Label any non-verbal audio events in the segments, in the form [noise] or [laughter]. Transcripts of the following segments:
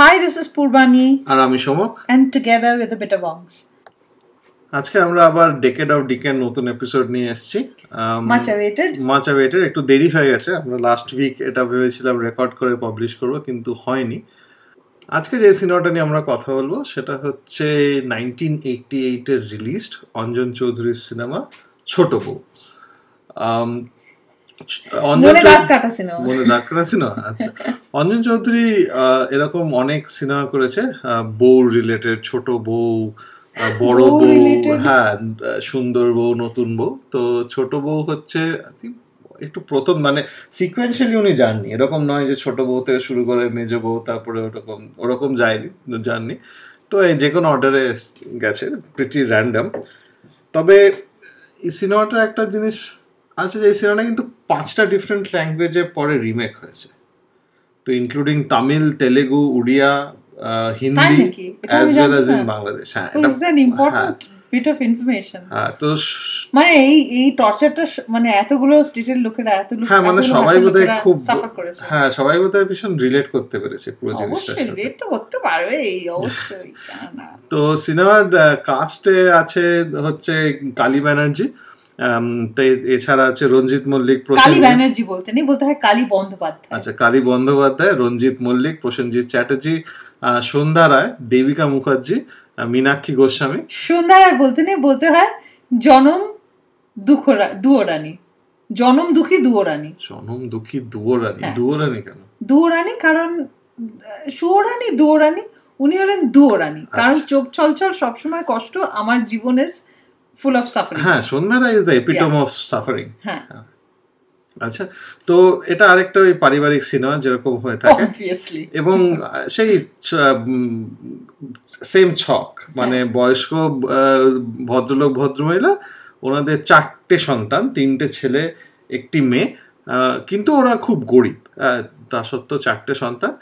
Hi, this is Purbani, আর আমি সমক। And together with a bit of bongs. আজকে আমরা আবার ডেকেড অফ ডিকের নতুন এপিসোড নিয়ে এসেছি। Much awaited. মাচ অ্যাওয়েটেড একটু দেরি হয়ে গেছে। আমরা লাস্ট উইক এটা ভেবেছিলাম রেকর্ড করে পাবলিশ করব কিন্তু হয়নি। আজকে যে সিনেমাটা নিয়ে আমরা কথা বলব সেটা হচ্ছে নাইনটিন এইটটি এইটের রিলিজড অঞ্জন চৌধুরীর সিনেমা ছোট বউ। অঞ্জন মনে দাগ কাটা সিনেমা মনে দাগ করা সিনেমা আচ্ছা। অঞ্জন চৌধুরী এরকম অনেক সিনেমা করেছে বউ রিলেটেড ছোট বউ বড় বউ বউ হ্যাঁ সুন্দর বউ নতুন বউ। তো ছোট বউ হচ্ছে একটু প্রথম মানে সিকুয়েন্সিয়ালি উনি যাননি। এরকম নয় যে ছোট বউ থেকে শুরু করে মেজ বউ তারপরে ওরকম ওরকম যায়নি যাননি। তো এই যে কোনো অর্ডারে গেছে প্রিটি র্যান্ডাম তবে এই সিনেমাটার একটা জিনিস যে এই সিনেমাটা কিন্তু পাঁচটা ডিফারেন্ট ল্যাঙ্গুয়েজে পরে রিমেক হয়েছে। তো including Tamil Telugu Oriya Hindi as well as in Bangladesh হ্যাঁ important bit of information. হ্যাঁ তো মানে এই এই টর্চারটা মানে এতগুলো স্টেটের লোকেরা এতগুলো হ্যাঁ মানে সবাই বোধহয় খুব suffer করেছে। হ্যাঁ সবাই বোধহয় ভীষণ রিলেট করতে পেরেছে পুরো জিনিসটার অবশ্যই রেট তো করতে পারবে এই অবশ্যই তো সিনেমার কাস্টে আছে হচ্ছে কালী ব্যানার্জি এছাড়া আছে রঞ্জিত মল্লিক কালী ব্যানার্জি বলতে নেই বলতে হয় কালী বন্দ্যোপাধ্যায়। আচ্ছা কালী বন্দ্যোপাধ্যায় রঞ্জিত মল্লিক প্রসেনজিৎ চ্যাটার্জি সন্ধ্যা রায় দেবিকা মুখার্জি মীনাক্ষী গোস্বামী। সন্ধ্যা রায় বলতে নেই বলতে হয় জনম দুঃখরা দুয়োরানী। জনম দুঃখী দুয়োরানী। সনম দুঃখী দুয়োরানী। হ্যাঁ। দুয়োরানী কেন? দুয়োরানী কারণ সুয়োরানী দুয়োরানী উনি হলেন দুয়োরানী। কারণ আচ্ছা। চোখ ছলছল সবসময় কষ্ট আমার জীবন ফুল অফ সাফারিং হ্যাঁ Sandhya Roy is the epitome of suffering হ্যাঁ। আচ্ছা তো এটা আরেকটা ওই পারিবারিক সিনেমা যেরকম হয়ে থাকে। এবং সেই সেম ছক মানে বয়স্ক আহ, ভদ্রলোক ভদ্রমহিলা ওনাদের চারটে সন্তান তিনটে ছেলে একটি মেয়ে কিন্তু ওরা খুব গরিব তা সত্ত্বেও চারটে সন্তান।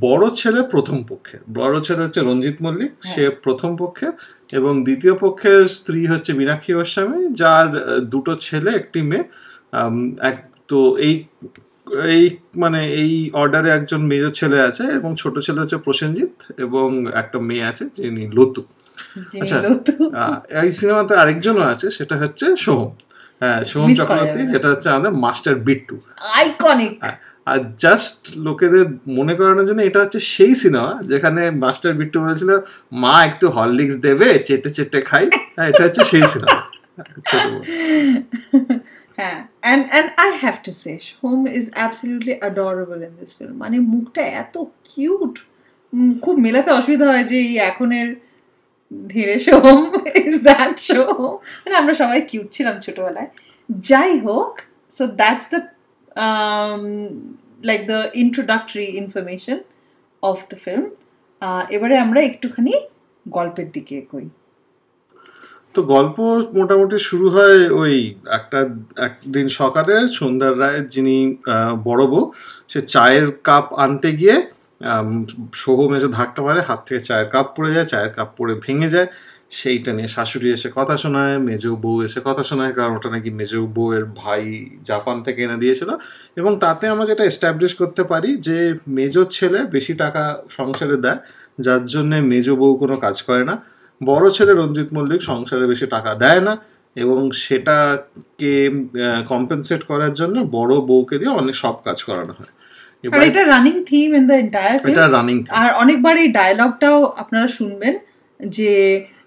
বড় ছেলে প্রথম পক্ষের। বড় ছেলে হচ্ছে রঞ্জিত মল্লিক সে প্রথম পক্ষের। এবং দ্বিতীয় পক্ষের স্ত্রী হচ্ছে মীনাক্ষী গোস্বামী যার দুটো ছেলে একটি মেয়ে। এক তো এই এই মানে এই অর্ডারে একজন মেয়ে ছেলে আছে এবং ছোট ছেলে হচ্ছে প্রসেনজিৎ এবং একটা মেয়ে আছে যিনি লতু। আচ্ছা। এই সিনেমাতে আরেকজনও আছে সেটা হচ্ছে সোহম। হ্যাঁ সোহম চক্রবর্তী যেটা হচ্ছে আমাদের মাস্টার বিট্টু। আইকনিক হ্যাঁ, আর জাস্ট লোকেদের মনে করানোর জন্য এটা হচ্ছে সেই সিনেমা যেখানে মাস্টার বিট্টু বলেছিল, মা একটু হরলিক্স দেবে, চেটে চেটে খাই। হ্যাঁ এটা হচ্ছে সেই সিনেমা হ্যাঁ and and I have to say home is absolutely adorable in this film মানে মুখটা এত কিউট খুব মেলাতে অসুবিধা হয় যে এই এখনের ধীরে সোম ইজ দ্যাট শো মানে আমরা সবাই কিউট ছিলাম ছোটবেলায়। যাই হোক so that's the like the introductory information of the film এবারে আমরা একটুখানি গল্পের দিকে এগোই। তো গল্প মোটামুটি শুরু হয় ওই একটা, একদিন সকালে সন্ধ্যার রায় যিনি বড় বউ, সে চায়ের কাপ আনতে গিয়ে সোহম এসে ধাক্কা মারে, হাত থেকে চায়ের কাপ পড়ে যায়, চায়ের কাপ পড়ে ভেঙে যায়। সেইটা নিয়ে শাশুড়ি এসে কথা শোনায় মেজ বউ এসে কথা শোনায় কারণ ওটা নাকি মেজ বউয়ের ভাই জাপান থেকে এনে দিয়েছিল। এবং তাতে আমরা যেটা এস্টাবলিশ করতে পারি যে মেজ ছেলে বেশি টাকা সংসারে দেয় যার জন্যে মেজ বউ কোনো কাজ করে না। বড় ছেলে রঞ্জিত মল্লিক সংসারে বেশি টাকা দেয় না এবং সেটাকে কম্পেনসেট করার জন্য বড় বউকে দিয়ে অনেক সব কাজ করানো হয়। আর এটা running theme in the entire এটা রানিং আর অনেকবার এই ডায়লগটাও আপনারা শুনবেন যে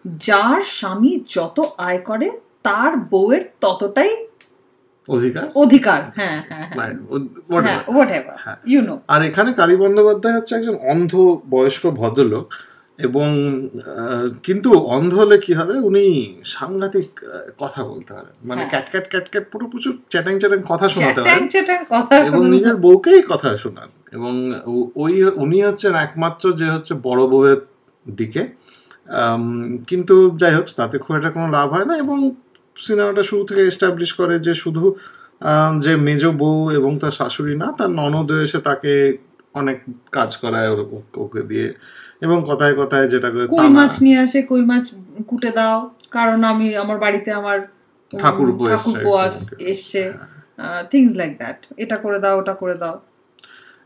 যার স্বামী যত আয় করে তার বউয়ের ততটাই অধিকার? অধিকার। হ্যাঁ হ্যাঁ হ্যাঁ। Whatever। হ্যাঁ হ্যাঁ। ইউ নো আর এখানে কালী বন্দ্যোপাধ্যায় হচ্ছে একজন অন্ধ বয়স্ক ভদ্রলোক এবং কিন্তু অন্ধ হলে কি হবে? উনি সাংঘাতিক কথা বলতে পারেন। মানে। ক্যাট ক্যাট ক্যাট ক্যাট পুরো প্রচুর চ্যাটাং চ্যাটাং কথা শোনাতে পারেন। এবং নিজের বউকেই কথা শোনান। এবং ওই উনি হচ্ছেন একমাত্র যে হচ্ছে বড় বউয়ের দিকে। কিন্তু যাই হোক তাতে খুব একটা কোনো লাভ হয় না এবং সিনেমাটা শুরু থেকে এস্টাবলিশ করে যে শুধু যে মেজ বউ এবং তার শাশুড়ি না তার ননদ এসে তাকে অনেক কাজ করায় ওকে দিয়ে এবং কথায় কথায় যেটা করে কই মাছ নিয়ে আসে কই মাছ কুটে দাও কারণ আমি আমার বাড়িতে আমার ঠাকুর ঠাকুরপো এসছে, থিংস লাইক দ্যাট এটা করে দাও ওটা করে দাও।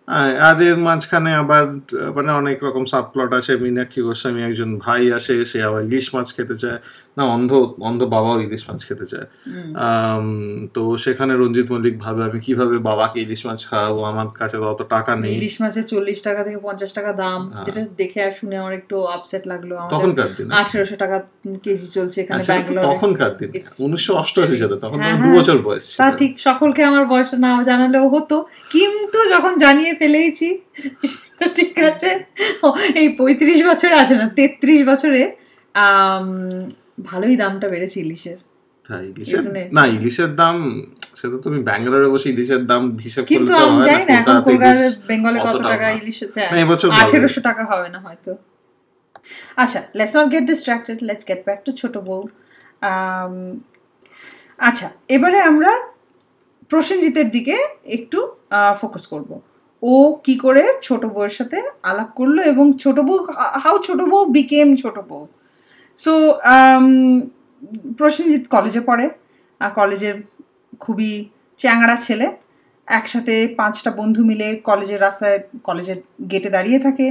আর এর মাঝখানে আবার মানে অনেক রকম সাবপ্লট আছে। মীনাক্ষী গোস্বামী একজন ভাই আসে সে আবার ইলিশ মাছ খেতে চায়। না অন্ধ অন্ধ বাবাও ইলিশ মাছ খেতে চায়। তো সেখানে রঞ্জিত মল্লিক ভাবে আমি কীভাবে বাবাকে ইলিশ মাছ খাওয়াবো? আমার কাছে তো অত টাকা নেই। ইলিশ মাছের চল্লিশ টাকা থেকে পঞ্চাশ টাকা দাম যেটা দেখে আর শুনে আমার একটু আপসেট লাগল। তখনকার দিন। আঠেরোশো টাকা কেজি চলছে এখানে ব্যাঙ্গালোরে তখনকার দিন। উনিশশো অষ্টআশি সালে তখন হ্যাঁ, দু হ্যাঁ। বছর বয়স তা ঠিক সকলকে আমার বয়স না জানালেও হতো। কিন্তু যখন জানিয়ে ফেলেইছি। ঠিক আছে? এই পঁয়ত্রিশ বছরে আছে না তেত্রিশ বছরে ভালোই দামটা বেড়েছে ইলিশের? না ইলিশের দাম সেটা তুমি ব্যাঙ্গালোরে বসে ইলিশের দাম হিসাব কিন্তু আমি জানি না এখন ইলিশ বেঙ্গলে কত টাকা। ইলিশ আঠেরোশো টাকা হবে না হয়তো। আচ্ছা let's not get distracted let's get back to ছোট বউ। আচ্ছা এবারে আমরা প্রসেনজিতের দিকে একটু ফোকাস করব। ও কি করে ছোট বউয়ের সাথে আলাপ করল এবং ছোট বউ, হাউ ছোট বউ বিকেম ছোট বউ। সো প্রসেনজিৎ কলেজে পড়ে। আর কলেজের খুবই চ্যাংড়া ছেলে। একসাথে পাঁচটা বন্ধু মিলে কলেজের রাস্তায় কলেজের গেটে দাঁড়িয়ে থাকে।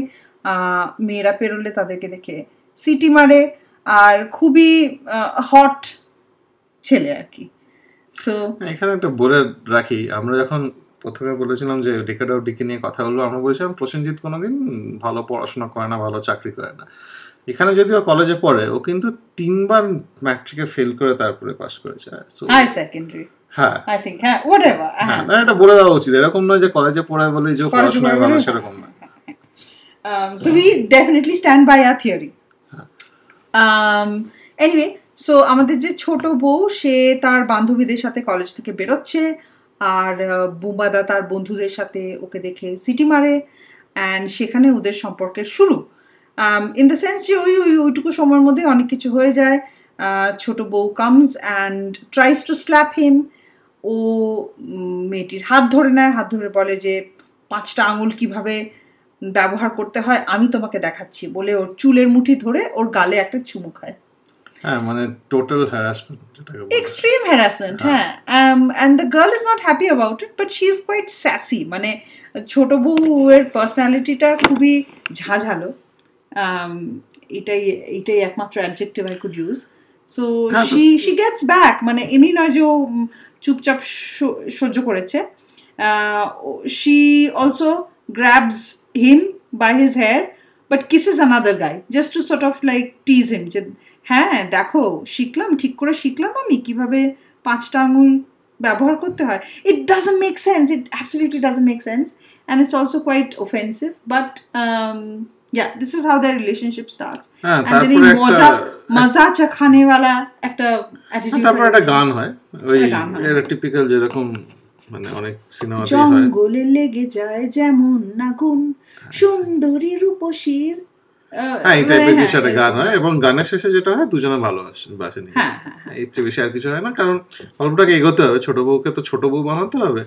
মেয়েরা পেরোলে তাদেরকে দেখে সিটি মারে। আর খুবই হট ছেলে আর কি। সো এখানে একটা বলে রাখি, আমরা যখন প্রথমে বলেছিলাম যে ডেকাড অফ ডিকে নিয়ে কথা বলব আমরা বলেছিলাম প্রসেনজিৎ কোনোদিন ভালো পড়াশোনা করে না ভালো চাকরি করে না। এখানে যদিও কলেজে পড়ে ও কিন্তু তিনবার ম্যাট্রিকে ফেল করে তারপরে পাস করেছে। হাই সেকেন্ডারি হ্যাঁ। আই হ্যাঁ হ্যাঁ এটা বলে দেওয়া উচিত। এরকম নয় যে কলেজে পড়ায় বলে যে ও কলেজে পড়াশোনায় পড়ে ভালো বলে- সেরকম না [laughs] Um. Um, আমাদের যে ছোট বউ সে তার বান্ধবীদের সাথে কলেজ থেকে বেরোচ্ছে। আর আহ, বুম্বাদা তার বন্ধুদের সাথে ওকে দেখে সিটি মারে অ্যান্ড সেখানে ওদের সম্পর্কের শুরু। ইন দ্য সেন্স যে ওই ওই ওইটুকু সময়ের মধ্যে অনেক কিছু হয়ে যায়। ছোট বউ comes and tries to slap him ও মেয়েটির হাত ধরে নেয়। হাত ধরে বলে যে পাঁচটা আঙুল কীভাবে ব্যবহার করতে হয়? আমি তোমাকে দেখাচ্ছি। বলে ওর চুলের মুঠি ধরে ওর গালে একটা চুমু খায়। হ্যাঁ মানে টোটাল হ্যারাসমেন্ট এক্সট্রিম হ্যারাসমেন্ট হ্যাঁ। And the girl is not happy about it but she is quite sassy মানে ছোট বউয়ের পার্সোনালিটিটা খুবই ঝাঝালো। Um, এটাই এটাই একমাত্র adjective I could use so she she gets back মানে এমনি নয় যে ও চুপচাপ সহ্য করেছে। She also grabs him by his hair but kisses another guy just to sort of like tease him যে হ্যাঁ দেখো শিখলাম ঠিক করে শিখলাম আমি কীভাবে পাঁচটা আঙুল ব্যবহার করতে হয়। It doesn't make sense it absolutely doesn't make sense and it's also quite offensive but is how their relationship starts. হ্যাঁ and then এই মজা মজা চাখানে वाला একটা attitude তারপর একটা গান হয় ওই হয়। এর টিপিক্যাল যেরকম মানে অনেক সিনেমাতে হয়। জঙ্গলে লেগে যায় যেমন নাগুন সুন্দরী রূপসীর হ্যাঁ এই টাইপের কিছু একটা গান হয় এবং গানের শেষে যেটা হয় দুজনে ভালোবাসে হ্যাঁ হ্যাঁ হ্যাঁ। এর চেয়ে বেশি আর কিছু হয় না কারণ গল্পটাকে এগোতে হবে ছোট বউকে তো ছোট বউ বানাতে হবে।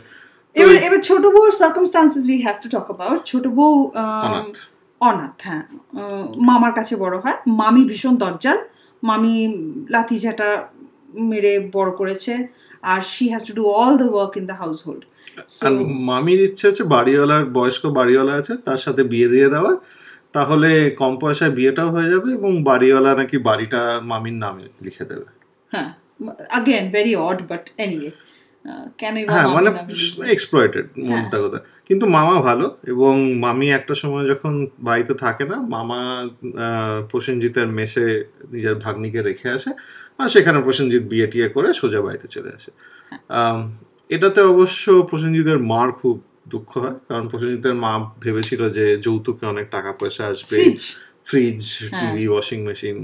এবার এবার ছোট বউর circumstances we have to talk about ছোট বউ অনাথ। হ্যাঁ। মামার কাছে বড় হয়। মামি ভীষণ দরজাল মামি লাথি ঝাঁটা মেরে বড় করেছে। আর she has to do all the work in the household মামির ইচ্ছে হচ্ছে বাড়িওয়ালার বয়স্ক বাড়িওয়ালা আছে তার সাথে বিয়ে দিয়ে দেওয়ার। তাহলে কম পয়সায় বিয়েটাও হয়ে যাবে এবং বাড়িওয়ালা নাকি বাড়িটা মামির নামে লিখে দেবে। হ্যাঁ again very odd but anyway হ্যাঁ মানে এক্সপ্লয়েটেড মোদ্দা কথা। কিন্তু মামা ভালো এবং মামি একটা সময় যখন বাড়িতে থাকে না মামা প্রসেনজিতের মেসে নিজের ভাগ্নিকে রেখে আসে আর সেখানে প্রসেনজিৎ বিয়ে টিয়ে করে সোজা বাড়িতে চলে আসে। এটাতে অবশ্য প্রসেনজিতের মার খুব দুঃখ হয় কারণ প্রসেনজিতের মা ভেবেছিল যে যৌতুকে অনেক টাকা পয়সা আসবে। ফ্রিজ হ্যাঁ। TV washing machine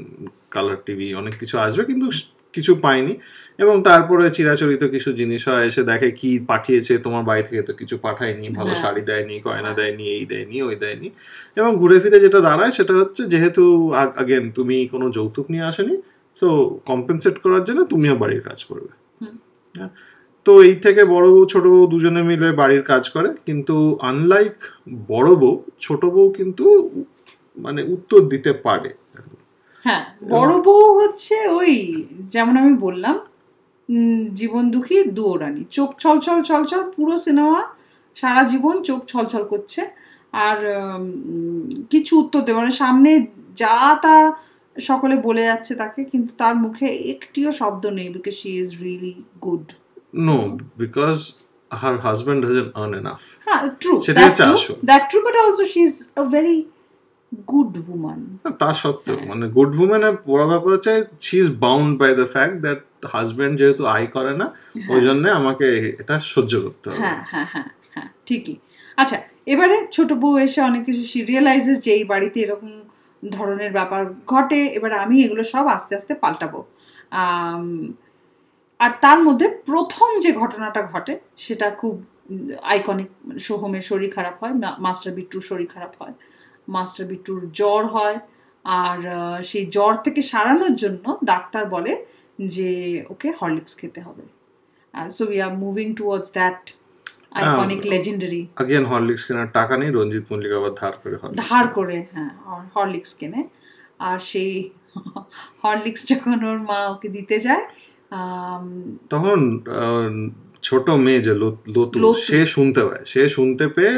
colour TV অনেক কিছু আসবে কিন্তু কিছু পাইনি এবং তারপরে চিরাচরিত কিছু জিনিস হয় এসে দেখে কি পাঠিয়েছে তোমার বাড়ি থেকে তো কিছু পাঠায়নি ভালো হ্যাঁ। শাড়ি দেয়নি গয়না দেয়নি এই দেয়নি ওই দেয়নি। এবং ঘুরে ফিরে যেটা দাঁড়ায় সেটা হচ্ছে যেহেতু আগেন তুমি কোনো যৌতুক নিয়ে আসেনি তো কম্পেনসেট করার জন্য তুমিও বাড়ির কাজ করবে। হ্যাঁ। তো এই থেকে বড় বউ ছোট বউ দুজনে মিলে বাড়ির কাজ করে। কিন্তু আনলাইক বড় বউ ছোট বউ কিন্তু মানে উত্তর দিতে পারে। হ্যাঁ বড় বউ হচ্ছে ওই যেমন আমি বললাম জীবন দুঃখী দৌড়ানি চোখ ছল ছল ছল ছল পুরো সিনেমা সারা জীবন চোখ ছলছল করছে। আর কিছু উত্তর দেবে মানে সামনে যা তা সকলে বলে যাচ্ছে তাকে কিন্তু তার মুখে একটিও শব্দ নেই because she is really good no because her husband doesn't earn enough হ্যাঁ ট্রু সেটাই হচ্ছে আসল। That true but also she is a very good woman তা সত্ত্বেও মানে গুড উমেনের বড় ব্যাপার হচ্ছে she is bound by the fact that husband যেহেতু আই করে না ওই জন্য আমাকে এটা সহ্য করতে হবে। হ্যাঁ হ্যাঁ হ্যাঁ হ্যাঁ ঠিকই। আচ্ছা এবারে ছোট বউ এসে অনেক কিছু সে রিয়েলাইজেস যে এই বাড়িতে এরকম ধরনের ব্যাপার ঘটে এবার আমি এগুলো সব আস্তে আস্তে পাল্টাবো। আম, আর তার মধ্যে প্রথম যে ঘটনাটা ঘটে সেটা খুব আইকনিক সোহমের শরীর খারাপ হয় মাস্টার বিট্টুর শরীর খারাপ হয়। মাস্টার বিট্টুর জ্বর হয় আর সেই জ্বর থেকে সারানোর জন্য ডাক্তার বলে যে ওকে হরলিক্স খেতে হবে। So we are moving towards that iconic legendary again Horlicks কেনার টাকা নেই রঞ্জিত মল্লিক আবার ধার করে ধার করে হ্যাঁ হরলিক্স কেনে। আর সেই [laughs] হরলিক্স যখন ওর মা ওকে দিতে যায় তখন ছোট মেয়ে যে লতু। সে শুনতে পায়। সে শুনতে পেয়ে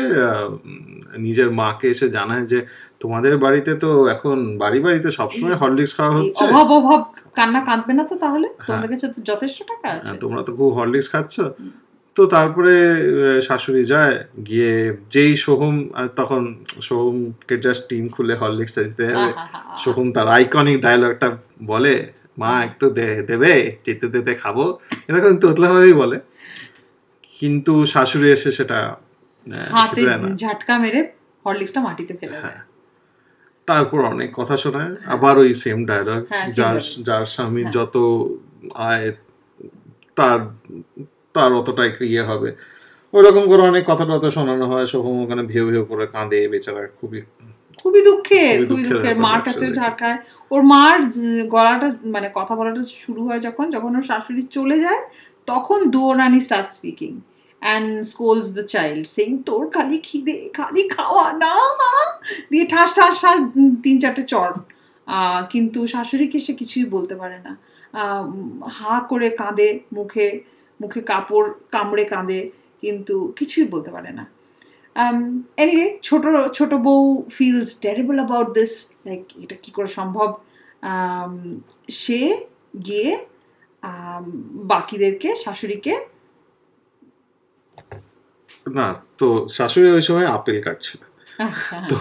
নিজের মাকে এসে জানায় যে তোমাদের বাড়িতে তো এখন বাড়ি বাড়িতে সবসময় হরলিক্স খাওয়া হচ্ছে? অভাব অভাব কান্না কাঁদবে না তো তাহলে? তোমাদের কাছে যথেষ্ট টাকা আছে। হ্যাঁ, তোমরা তো খুব হরলিক্স খাচ্ছ। তো তারপরে শাশুড়ি যায় গিয়ে যেই সোহম তখন সোহমকে জাস্ট টিন খুলে হরলিক্সটা দিতে হবে। সোহম তার আইকনিক ডায়লগটা বলে মা একটু দেবে যেতে যেতে খাব। এরকম তোতলা ভাবেই বলে। কিন্তু শাশুড়ি এসে সেটা হাতে ঝাটকা মেরে হরলিক্সটা মাটিতে ফেলে দেয়। তারপর অনেক কথা শোনায়। আবার ওই সেম ডায়লগ হ্যাঁ, যার যার স্বামী হ্যাঁ। যত আয় তার তার অতটাই ইয়ে হবে। ওইরকম করে অনেক কথা টথা শোনানো হয়। সোহম ওখানে ভেউ ভেউ করে কাঁদে বেচারা খুবই খুবই দুঃখের খুবই দুঃখের মার কাছে। ঝাড়কায় ওর মার গলাটা মানে কথা বলাটা শুরু হয় যখন যখন ওর শাশুড়ি চলে যায় তখন দুয়োরানি start speaking and scolds the child Singh তোর খালি খিদে খালি খাওয়া না দিয়ে ঠাস ঠাস ঠাস তিন চারটে আহ, কিন্তু শাশুড়িকে সে কিছুই বলতে পারে না। হা করে কাঁদে মুখে মুখে কাপড় কামড়ে কাঁদে কিন্তু কিছুই বলতে পারে না। এনিওয়ে ছোট ছোট বউ feels terrible about this like এটা কী করে সম্ভব? Um, সে গিয়ে um, বাকিদেরকে শাশুড়িকে না তো শাশুড়ি ওই সময় আপেল কাটছিল। তো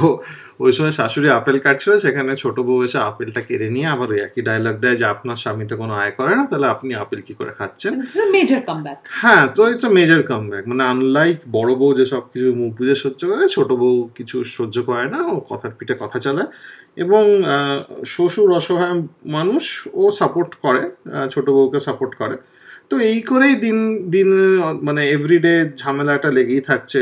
ওই সময় শাশুড়ি আপেল কাটছিল সেখানে ছোট বউ এসে আপেলটা কেড়ে নিয়ে আবার ওই একই ডায়লগ দেয় যে আপনার স্বামী তো কোনো আয় করে না তাহলে আপনি আপেল কি করে খাচ্ছেন? মেজর কামব্যাক হ্যাঁ তো ইটস আ মেজর কামব্যাক মানে আনলাইক বড় বউ যে সব কিছু মুখ বুঝে সহ্য করে ছোট বউ কিছু সহ্য করে না ও কথার পিঠে কথা চালায় এবং শ্বশুর অসহায় মানুষ ও সাপোর্ট করে ছোট বউকে সাপোর্ট করে। তো এই করেই দিন দিন মানে এভরিডে ঝামেলাটা লেগেই থাকছে।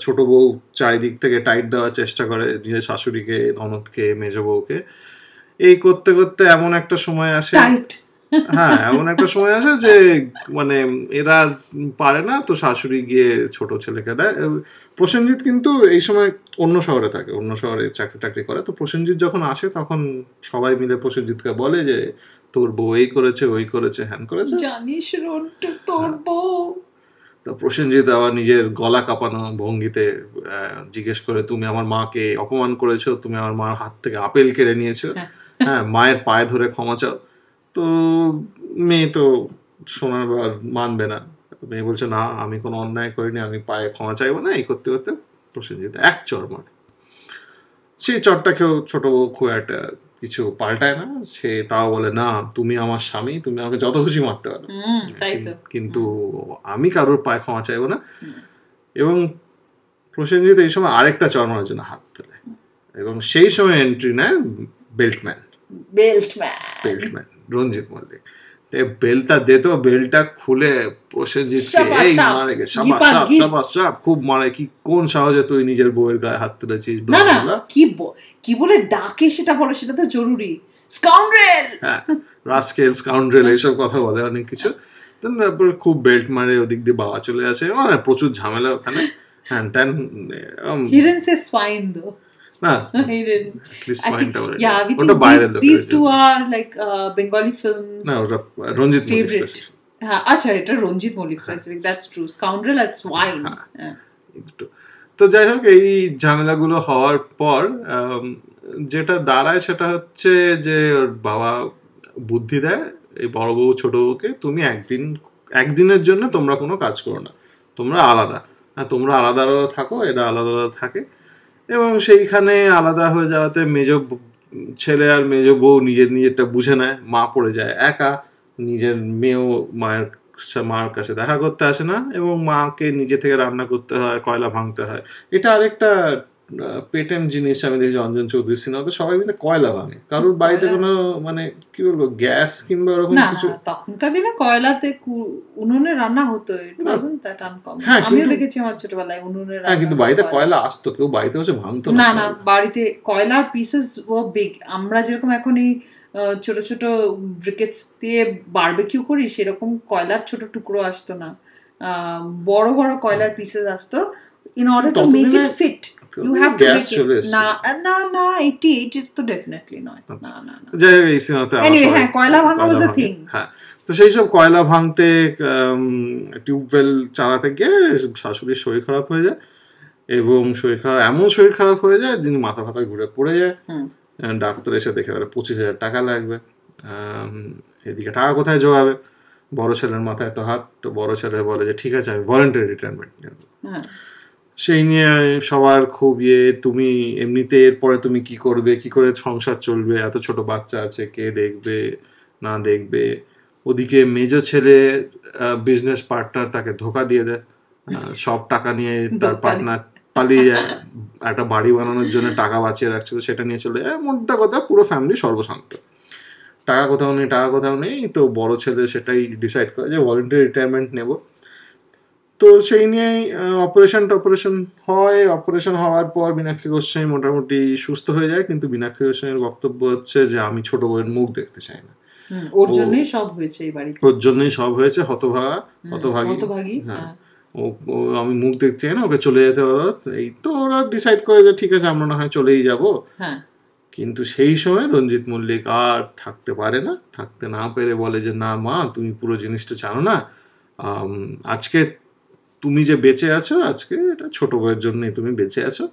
ছোট বউ চারিদিক থেকে টাইট দেওয়ার চেষ্টা করে নিজের শাশুড়িকে ননদকে মেজ বউকে। এই করতে করতে এমন একটা সময় আসে। [laughs] হ্যাঁ এমন একটা সময় আসে যে মানে এরা আর পারে না। তো শাশুড়ি গিয়ে ছোট ছেলেকে দেয়। প্রসেনজিৎ কিন্তু এই সময় অন্য শহরে থাকে অন্য শহরে চাকরি টাকরি করে। তো প্রসেনজিৎ যখন আসে তখন সবাই মিলে প্রসেনজিৎকে বলে যে তোর বউ এই করেছে ওই করেছে হ্যান করেছে? জানিস রন্টু তোর বউ। তো প্রসেনজিৎ আবার নিজের গলা কাঁপানো ভঙ্গিতে জিজ্ঞেস করে তুমি আমার মাকে অপমান করেছ? তুমি আমার মার হাত থেকে আপেল কেড়ে নিয়েছো? হ্যাঁ। হ্যাঁ মায়ের পায়ে ধরে ক্ষমা চাও। তো মেয়ে তো শোনার মানবে না। মেয়ে বলছে না আমি কোনো অন্যায় করিনি আমি পায়ে ক্ষমা চাইব না। এই করতে করতে প্রসেনজিৎ এক চর মারে। সেই চরটা কেউ ছোট বউ খুব একটা কিছু পাল্টায় না সে তাও বলে না তুমি আমার স্বামী তুমি আমাকে যত খুশি মারতে পারো। কিন্তু আমি কারোর পায়ে ক্ষমা চাইব না। এবং প্রসেনজিৎ এই সময় আরেকটা চর মারার জন্য হাত তোলে। এবং সেই সময় এন্ট্রি নেয় বেল্টম্যান বেল্টম্যান বেল্টম্যান রঞ্জিত মল্লিক। বেলটা দে তো বেলটা খুলে প্রসেনজিৎকে এই মারে গে সাবাস সাপ সাবাস সাপ খুব মারে কি কোন সাহসে তুই নিজের বউয়ের গায়ে হাত তুলেছিস না না। কি কি বলে ডাকে সেটা বলো সেটা তো জরুরি। স্কাউন্ড্রেল! হ্যাঁ রাস্কেল স্কাউন্ড্রেল এইসব কথা বলে অনেক কিছু। তারপর খুব বেল্ট মারে ওদিক দিয়ে বাবা চলে আসে। মানে প্রচুর ঝামেলা ওখানে। হ্যান ত্যান [laughs] um, He didn't. At least I think, ফাইনটা yeah, we think these, these two are like uh, Bengali films. ওটা রঞ্জিত favorite. হ্যাঁ আচ্ছা এটা Ranjit Mallick specific that's true scoundrel R swine তো যাই হোক এই ঝামেলাগুলো হওয়ার পর যেটা দাঁড়ায় সেটা হচ্ছে যে ওর বাবা বুদ্ধি দেয় এই বড় বউ ছোট বউকে তুমি একদিন একদিনের জন্য তোমরা কোনো কাজ করো না তোমরা আলাদা। হ্যাঁ তোমরা আলাদা আলাদা থাকো এরা আলাদা আলাদা থাকে। এবং সেইখানে আলাদা হয়ে যাওয়াতে মেজ ছেলে আর মেজ বউ নিজের নিজেরটা বুঝে নেয়, মা পড়ে যায় একা, নিজের মেয়েও মায়ের মার কাছে দেখা করতে আসে না এবং মাকে নিজে থেকে রান্না করতে হয়, কয়লা ভাঙতে হয়। এটা আরেকটা পেটেন্ট জিনিস আমি দেখি অঞ্জন চৌধুরী সিনেমাতে সবাই মিলে কয়লা ভাঙে। কারোর বাড়িতে কোনো মানে কি বলব গ্যাস কিংবা ওরকম কিছু? তখনকার দিনে কয়লাতে উনুনে রান্না হতো হ্যাঁ, আমিও দেখেছি আমার ছোটবেলায় উনুনে হ্যাঁ কিন্তু বাড়িতে কয়লা। আসতো কেউ বাড়িতে বসে ভাঙতো না না বাড়িতে কয়লার পিসেস ও বিগ আমরা যেরকম এখন এই ছোট ছোট ব্রিকেটস দিয়ে বারবেকিউ করি সেরকম কয়লার ছোট টুকরো আসতো না। বড় বড় কয়লার পিসেস আসতো। In order to make it fit না না না এইটি এইটি তো ডেফিনেটলি নয়। না না না যাই হোক এই সিনেমাতে Anyway, হ্যাঁ, কয়লা ভাঙা কয়লা ভাঙে। thing. হ্যাঁ। তো সেই সব কয়লা ভাঙতে টিউবওয়েল চালাতে গিয়ে শাশুড়ির শরীর খারাপ হয়ে যায় এবং শরীর খারাপ এমন শরীর খারাপ হয়ে যায় যিনি মাথা ফাথা ঘুরে পড়ে যায়। ডাক্তার এসে দেখে বলে পঁচিশ হাজার টাকা লাগবে। এদিকে টাকা কোথায় জোগাবে? বড় ছেলের মাথায় তো হাত তো বড় ছেলে বলে যে ঠিক আছে আমি ভলেন্টারি রিটায়ারমেন্ট নেব। হ্যাঁ। সেই নিয়ে সবার খুব ইয়ে তুমি এমনিতে এরপরে তুমি কি করবে? কি করে সংসার চলবে? এত ছোট বাচ্চা আছে কে দেখবে? না দেখবে? ওদিকে মেজ ছেলে বিজনেস পার্টনার তাকে ধোকা দিয়ে দেয়। সব টাকা নিয়ে তার পার্টনার পালিয়ে যায়। একটা বাড়ি বানানোর জন্য টাকা বাঁচিয়ে রাখছিল সেটা নিয়ে চলে যায়। মোদ্দা কথা পুরো ফ্যামিলি সর্বশান্ত। টাকা কোথাও নেই টাকা কোথাও নেই তো বড় ছেলে সেটাই ডিসাইড করে যে ভলেন্টারি রিটায়ারমেন্ট নেব। তো সেই নিয়েই অপারেশন টপারেশন হয়। অপারেশন হওয়ার পর মীনাক্ষী গোস্বামী মোটামুটি সুস্থ হয়ে যায়। কিন্তু মীনাক্ষী গোস্বামীর বক্তব্য হচ্ছে যে আমি ছোট বউয়ের মুখ দেখতে চাই না। ওর জন্যই সব হয়েছে এই বাড়িতে। ওর জন্যই সব হয়েছে হতভাগা হতভাগী। হতভাগী হ্যাঁ। হ্যাঁ। ও ও আমি মুখ দেখতে চাই না ওকে চলে যেতে পারো এই তো ওরা ডিসাইড করে যে ঠিক আছে আমরা না হয় চলেই যাব। হ্যাঁ। কিন্তু সেই সময় রঞ্জিত মল্লিক আর থাকতে পারে না। থাকতে না পেরে বলে যে না মা তুমি পুরো জিনিসটা জানো না। আজকে তুমি যে বেঁচে আছো আজকে এটা ছোট বউয়ের জন্যই তুমি বেঁচে আছো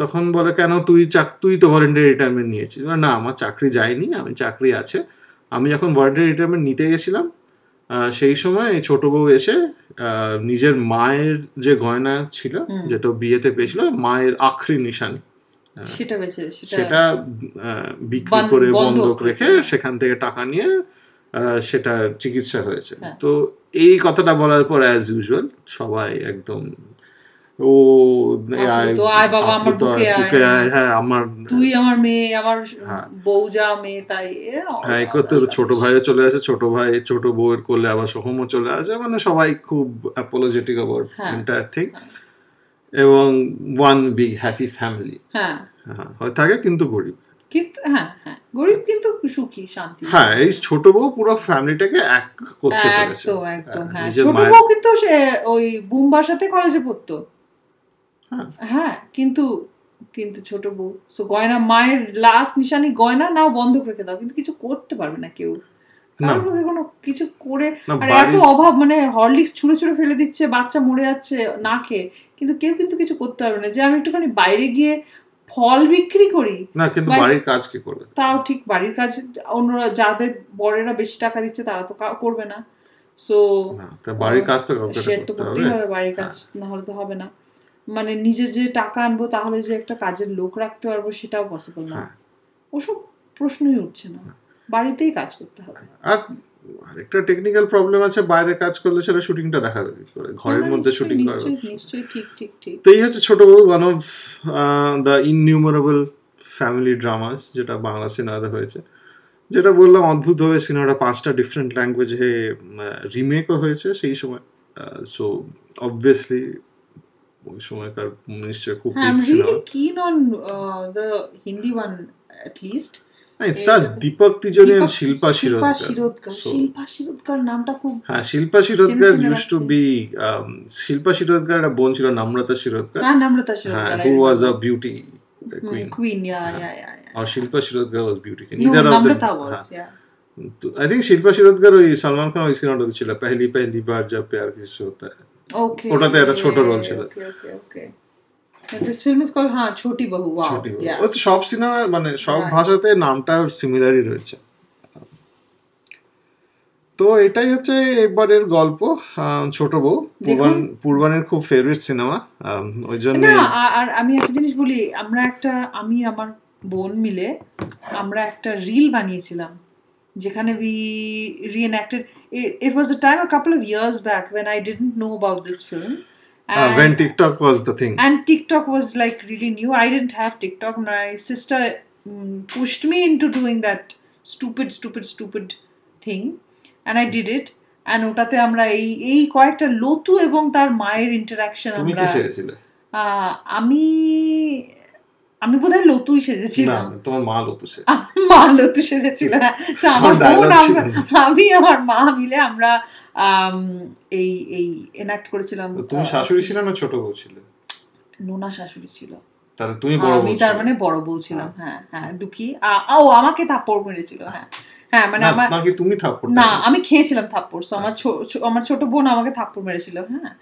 তখন বলে কেন তুই চাক তুই তো ভলেন্টারি রিটায়ারমেন্ট নিয়েছিস? না আমার চাকরি যায়নি আমি চাকরি আছে। আমি যখন ভলেন্টারি রিটায়ারমেন্ট নিতে গেছিলাম সেই সময় এই ছোট বউ এসে নিজের মায়ের যে গয়না ছিল যেটা বিয়েতে পেয়েছিল মায়ের আখরি নিশানি সেটা বিক্রি করে বন্ধক রেখে। সেখান থেকে টাকা নিয়ে সেটা চিকিৎসা হয়েছে হ্যাঁ। তো এই কথাটা বলার পর অ্যাজ ইউজুয়াল সবাই একদম ও আয় বাবা, আমার বুকে আয়। হ্যাঁ আমার তুই আমার মেয়ে আমার হ্যাঁ। বউজা মেয়ে তাই হ্যাঁ ছোট ভাইও চলে আসে ছোট ভাই ছোট বউয়ের করলে আবার সোহমও চলে আসে মানে সবাই খুব অ্যাপোলজেটিক অ্যাবাউট। এন্টায়ার থিং এবং ওয়ান বিগ হ্যাপি ফ্যামিলি হ্যাঁ হ্যাঁ হয়ে থাকে কিন্তু গরিব কিন্তু হ্যাঁ হ্যাঁ গরিব কিন্তু সুখী শান্তি। হ্যাঁ এই ছোট বউ পুরো ফ্যামিলিটাকে এক করতে পেরেছে। একদম একদম হ্যাঁ, হ্যাঁ ছোট বউ কিন্তু ওই বুম্বার সাথে কলেজে পড়তো। হ্যাঁ। হ্যাঁ কিন্তু কিন্তু ছোট বউ। সো গয়না মায়ের লাস্ট নিশানি গয়না নাও বন্ধক রেখে দাও। কিন্তু কিছু করতে পারবে না কেউ। কোনো কিছু করে আর এত অভাব মানে হরলিক্স ছুঁড়ে ছুঁড়ে ফেলে দিচ্ছে বাচ্চা মরে যাচ্ছে না খেয়ে। কিন্তু কেউ কিন্তু কিছু করতে পারবে না। যে আমি একটুখানি বাইরে গিয়ে ফল বিক্রি করি না কিন্তু বাড়ির কাজ কি করবে? তাও ঠিক বাড়ির কাজ অন্যরা যাদের বড়েরা বেশি টাকা দিচ্ছে তারা তো করবে না। সো বাড়ির কাজ তো সে তো করতে করতেই হবে বাড়ির কাজ না হলে তো হবে না। মানে নিজে যে টাকা আনব তাহলে যে একটা কাজের লোক রাখতে পারব সেটাও পসিবল না। হ্যাঁ। ওসব প্রশ্নই উঠছে না। বাড়িতেই কাজ করতে হবে। আর আরেকটা টেকনিক্যাল প্রবলেম আছে বাইরে কাজ করলে সেটা শুটিংটা দেখাবে কি করে ঘরের মধ্যে শুটিং তো এই হচ্ছে ছোট one of the innumerable family dramas যেটা বাংলা সিনেমাতে হয়েছে। যেটা বললাম অদ্ভুতভাবে সিনেমাটা পাঁচটা ডিফারেন্ট ল্যাঙ্গুয়েজে রিমেকও হয়েছে সেই সময়। সো অবভিয়াসলি ওই সময়কার নিশ্চয় খুব হ্যাঁ big cinema. Really keen on the Hindi Shilpa Shirodkar Shilpa নামটা হ্যাঁ Shilpa use to be Shilpa Shirodkar একটা বোন ছিল হ্যাঁ বিউটি শিল্পা বিউটি শিল্পা ওই সালমান খান ওই সিনেমাটা ছিল। পেহলি পেহলি বার যা প্যার কিছু ওটাতে একটা ছোট রোল ছিল। This film is called হ্যাঁ ছোটি বহু wow ছোটি তো সব সিনেমা মানে সব ভাষাতে নামটা সিমিলারই রয়েছে। তো এটাই হচ্ছে এবারের গল্প ছোট বউ। পূর্বান পূর্বানের খুব ফেভারিট সিনেমা ওই জন্য আর- আমি একটা জিনিস বলি আমরা একটা আমি আমার বোন মিলে আমরা একটা রিল বানিয়েছিলাম যেখানে we reenacted it was a time a couple of years back when I didn't know about this film when TikTok was the thing and TikTok was like really new. I didn't have TikTok. My sister mm, pushed me into doing that stupid, stupid, stupid thing, and I did it. And ওটাতে আমরা এই এই কয়েকটা লতু এবং তার মায়ের interaction আমরা আমি আমি বোধহয় লতুই সেজেছিলাম তোমার মা লতো মা লতু সেজেছিল হ্যাঁ। আমার বোন আমি আমার মা মিলে আমরা আম, এই এই এনাক্ট করেছিলাম তুমি শাশুড়ি ছিলে না ছোট বউ ছিলে? নোনা শাশুড়ি ছিল। তাহলে তুমি বড় বউ আমি তার মানে বড় বউ ছিলাম হ্যাঁ। হ্যাঁ দুঃখী। আ- ও আমাকে থাপ্পড় মেরেছিল হ্যাঁ। হ্যাঁ মানে আমার নাকি তুমি থাপ্পড় না আমি খেয়েছিলাম থাপ্পড় so আমার ছো- ছো- আমার ছোট বোন আমাকে থাপ্পড় মেরেছিল হ্যাঁ।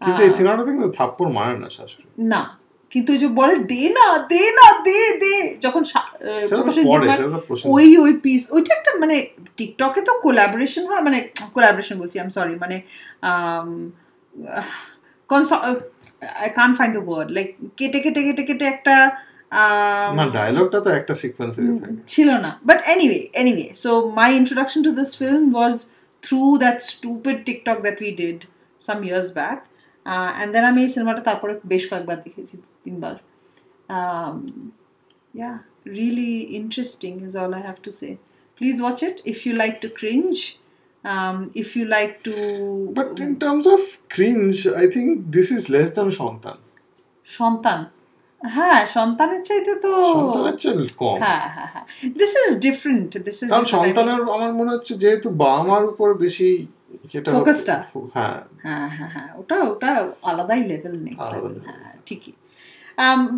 কিন্তু এই কিন্তু থাপ্পড় মারে না শাশুড়ি। না কিন্তু ওই যে বলে দে না দে না দে দে। যখন ওই ওই পিস ওইটা একটা মানে টিকটকে তো কোলাবোরেশন হয় মানে কোলাবোরেশন বলছি আই এম সরি মানে I can find the word like কেটে কেটে কেটে কেটে একটা না ডায়লগটা তো একটা সিকোয়েন্সে ছিল না। But anyway anyway so my introduction to this film was through that stupid TikTok that we did some years back and then আমি এই সিনেমাটা তারপরে বেশ কয়েকবার দেখেছি। তিনবার। Yeah really interesting is all I have to say please watch it if you like to cringe if you like to but in terms of cringe I think this is less than Santan Santan হ্যাঁ সন্তানের চাইতে তো সন্তানের চেয়ে কম। হ্যাঁ হ্যাঁ হ্যাঁ। This is different this is কারণ সন্তানের আমার মনে হচ্ছে যেহেতু বাবা মার উপর বেশি সেটা Focus-টা? হ্যাঁ। হ্যাঁ হ্যাঁ হ্যাঁ। ওটা ওটা আলাদাই লেভেল নেক্সট লেভেল level. হ্যাঁ ঠিকই।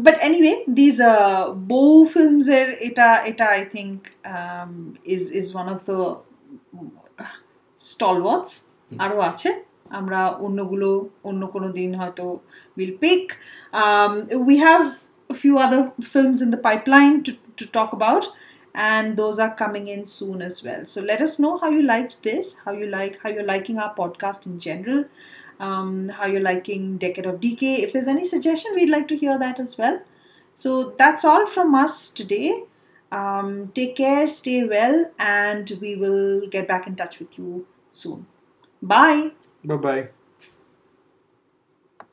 বাট এনিওয়ে দিজ বউ ফিল্মস এর এটা এটা I think is is one of the stalwarts আরও আছে আমরা অন্যগুলো অন্য কোনো দিন হয়তো will pick we have few other films in the pipeline to to talk about and those are coming in soon as well. So let us know how you liked this, how you like, how you're liking our podcast in general, um, how you're liking Decade of Decay. If there's any suggestion, we'd like to hear that as well. So that's all from us today. Um, take care, stay well, and we will get back in touch with you soon. Bye. Bye bye.